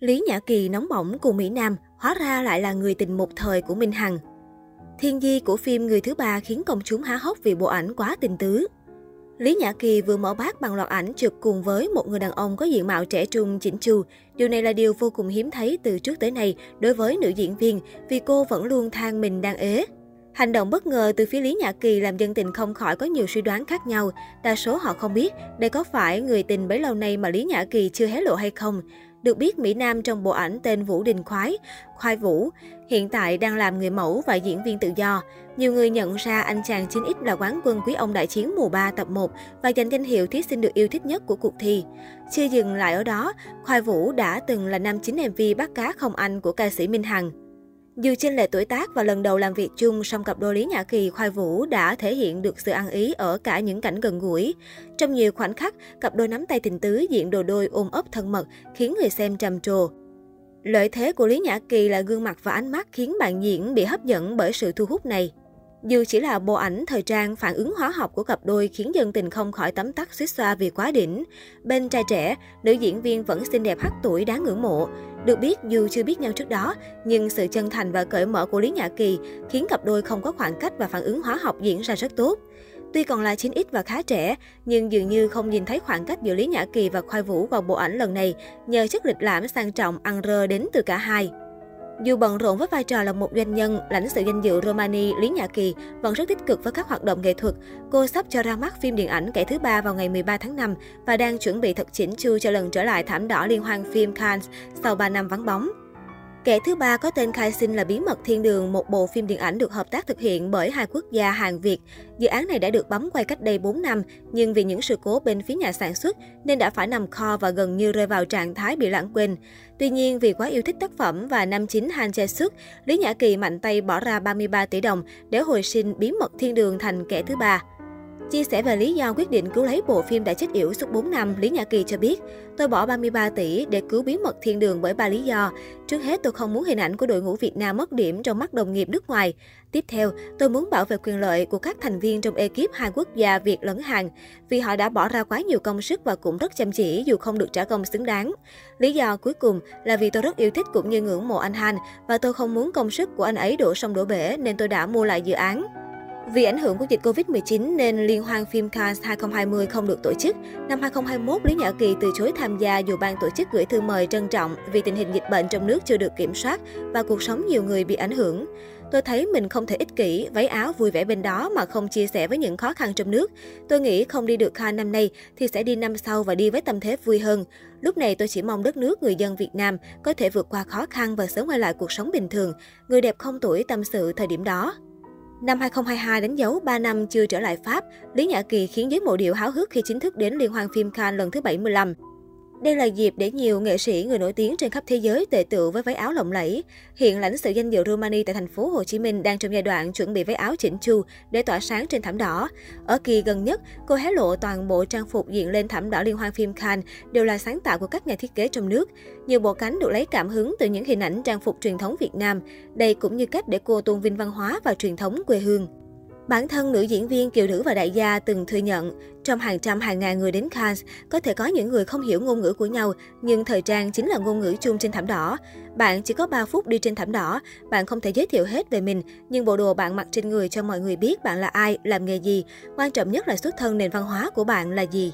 Lý Nhã Kỳ nóng bỏng cùng Mỹ Nam, hóa ra lại là người tình một thời của Minh Hằng. Thiên di của phim Người thứ ba khiến công chúng há hốc vì bộ ảnh quá tình tứ. Lý Nhã Kỳ vừa mở bát bằng loạt ảnh chụp cùng với một người đàn ông có diện mạo trẻ trung, chỉnh chu. Điều này là điều vô cùng hiếm thấy từ trước tới nay đối với nữ diễn viên vì cô vẫn luôn than mình đang ế. Hành động bất ngờ từ phía Lý Nhã Kỳ làm dân tình không khỏi có nhiều suy đoán khác nhau. Đa số họ không biết đây có phải người tình bấy lâu nay mà Lý Nhã Kỳ chưa hé lộ hay không. Được biết, Mỹ Nam trong bộ ảnh tên Vũ Đình Khoái, Khoai Vũ, hiện tại đang làm người mẫu và diễn viên tự do. Nhiều người nhận ra anh chàng 9X là quán quân quý ông đại chiến mùa 3 tập 1 và giành danh hiệu thí sinh được yêu thích nhất của cuộc thi. Chưa dừng lại ở đó, Khoai Vũ đã từng là nam chính MV Bắt cá không anh của ca sĩ Minh Hằng. Dù chênh lệ tuổi tác và lần đầu làm việc chung, song cặp đôi Lý Nhã Kỳ Khoai Vũ đã thể hiện được sự ăn ý ở cả những cảnh gần gũi. Trong nhiều khoảnh khắc, cặp đôi nắm tay tình tứ diện đồ đôi ôm ấp thân mật, khiến người xem trầm trồ. Lợi thế của Lý Nhã Kỳ là gương mặt và ánh mắt khiến bạn diễn bị hấp dẫn bởi sự thu hút này. Dù chỉ là bộ ảnh thời trang, phản ứng hóa học của cặp đôi khiến dân tình không khỏi tấm tắc suýt xoa vì quá đỉnh. Bên trai trẻ, nữ diễn viên vẫn xinh đẹp hắc tuổi đáng ngưỡng mộ. Được biết, dù chưa biết nhau trước đó, nhưng sự chân thành và cởi mở của Lý Nhã Kỳ khiến cặp đôi không có khoảng cách và phản ứng hóa học diễn ra rất tốt. Tuy còn là 9X và khá trẻ, nhưng dường như không nhìn thấy khoảng cách giữa Lý Nhã Kỳ và Khoai Vũ vào bộ ảnh lần này nhờ chất lịch lãm sang trọng ăn rơ đến từ cả hai. Dù bận rộn với vai trò là một doanh nhân, lãnh sự danh dự Romani Lý Nhã Kỳ vẫn rất tích cực với các hoạt động nghệ thuật. Cô sắp cho ra mắt phim điện ảnh kẻ thứ ba vào ngày 13 tháng 5 và đang chuẩn bị thật chỉnh chu cho lần trở lại thảm đỏ liên hoan phim Cannes sau 3 năm vắng bóng. Kẻ thứ ba có tên khai sinh là Bí mật Thiên đường, một bộ phim điện ảnh được hợp tác thực hiện bởi hai quốc gia Hàn Việt. Dự án này đã được bấm quay cách đây 4 năm, nhưng vì những sự cố bên phía nhà sản xuất nên đã phải nằm kho và gần như rơi vào trạng thái bị lãng quên. Tuy nhiên, vì quá yêu thích tác phẩm và năm chính Han Jae Suk, Lý Nhã Kỳ mạnh tay bỏ ra 33 tỷ đồng để hồi sinh Bí mật Thiên đường thành kẻ thứ ba. Chia sẻ về lý do quyết định cứu lấy bộ phim đã chết yểu suốt 4 năm, Lý Nhã Kỳ cho biết, tôi bỏ 33 tỷ để cứu bí mật thiên đường bởi ba lý do. Trước hết, tôi không muốn hình ảnh của đội ngũ Việt Nam mất điểm trong mắt đồng nghiệp nước ngoài. Tiếp theo, tôi muốn bảo vệ quyền lợi của các thành viên trong ekip hai quốc gia Việt lẫn Hàn, vì họ đã bỏ ra quá nhiều công sức và cũng rất chăm chỉ dù không được trả công xứng đáng. Lý do cuối cùng là vì tôi rất yêu thích cũng như ngưỡng mộ anh Han và tôi không muốn công sức của anh ấy đổ sông đổ bể nên tôi đã mua lại dự án. Vì ảnh hưởng của dịch Covid-19 nên Liên hoan phim Cannes 2020 không được tổ chức. Năm 2021, Lý Nhã Kỳ từ chối tham gia dù ban tổ chức gửi thư mời trân trọng vì tình hình dịch bệnh trong nước chưa được kiểm soát và cuộc sống nhiều người bị ảnh hưởng. Tôi thấy mình không thể ích kỷ, váy áo vui vẻ bên đó mà không chia sẻ với những khó khăn trong nước. Tôi nghĩ không đi được Cannes năm nay thì sẽ đi năm sau và đi với tâm thế vui hơn. Lúc này tôi chỉ mong đất nước người dân Việt Nam có thể vượt qua khó khăn và sớm quay lại cuộc sống bình thường. Người đẹp không tuổi tâm sự thời điểm đó. Năm 2022 đánh dấu 3 năm chưa trở lại Pháp, Lý Nhã Kỳ khiến giới mộ điệu háo hức khi chính thức đến Liên hoan phim Cannes lần thứ 75. Đây là dịp để nhiều nghệ sĩ người nổi tiếng trên khắp thế giới tề tựu với váy áo lộng lẫy. Hiện lãnh sự danh dự Romani tại thành phố Hồ Chí Minh đang trong giai đoạn chuẩn bị váy áo chỉnh chu để tỏa sáng trên thảm đỏ. Ở kỳ gần nhất, cô hé lộ toàn bộ trang phục diện lên thảm đỏ liên hoan phim Cannes đều là sáng tạo của các nhà thiết kế trong nước. Nhiều bộ cánh được lấy cảm hứng từ những hình ảnh trang phục truyền thống Việt Nam. Đây cũng như cách để cô tôn vinh văn hóa và truyền thống quê hương. Bản thân nữ diễn viên Kiều Nữ và Đại Gia từng thừa nhận, trong hàng trăm hàng ngàn người đến Cannes, có thể có những người không hiểu ngôn ngữ của nhau, nhưng thời trang chính là ngôn ngữ chung trên thảm đỏ. Bạn chỉ có 3 phút đi trên thảm đỏ, bạn không thể giới thiệu hết về mình, nhưng bộ đồ bạn mặc trên người cho mọi người biết bạn là ai, làm nghề gì. Quan trọng nhất là xuất thân nền văn hóa của bạn là gì.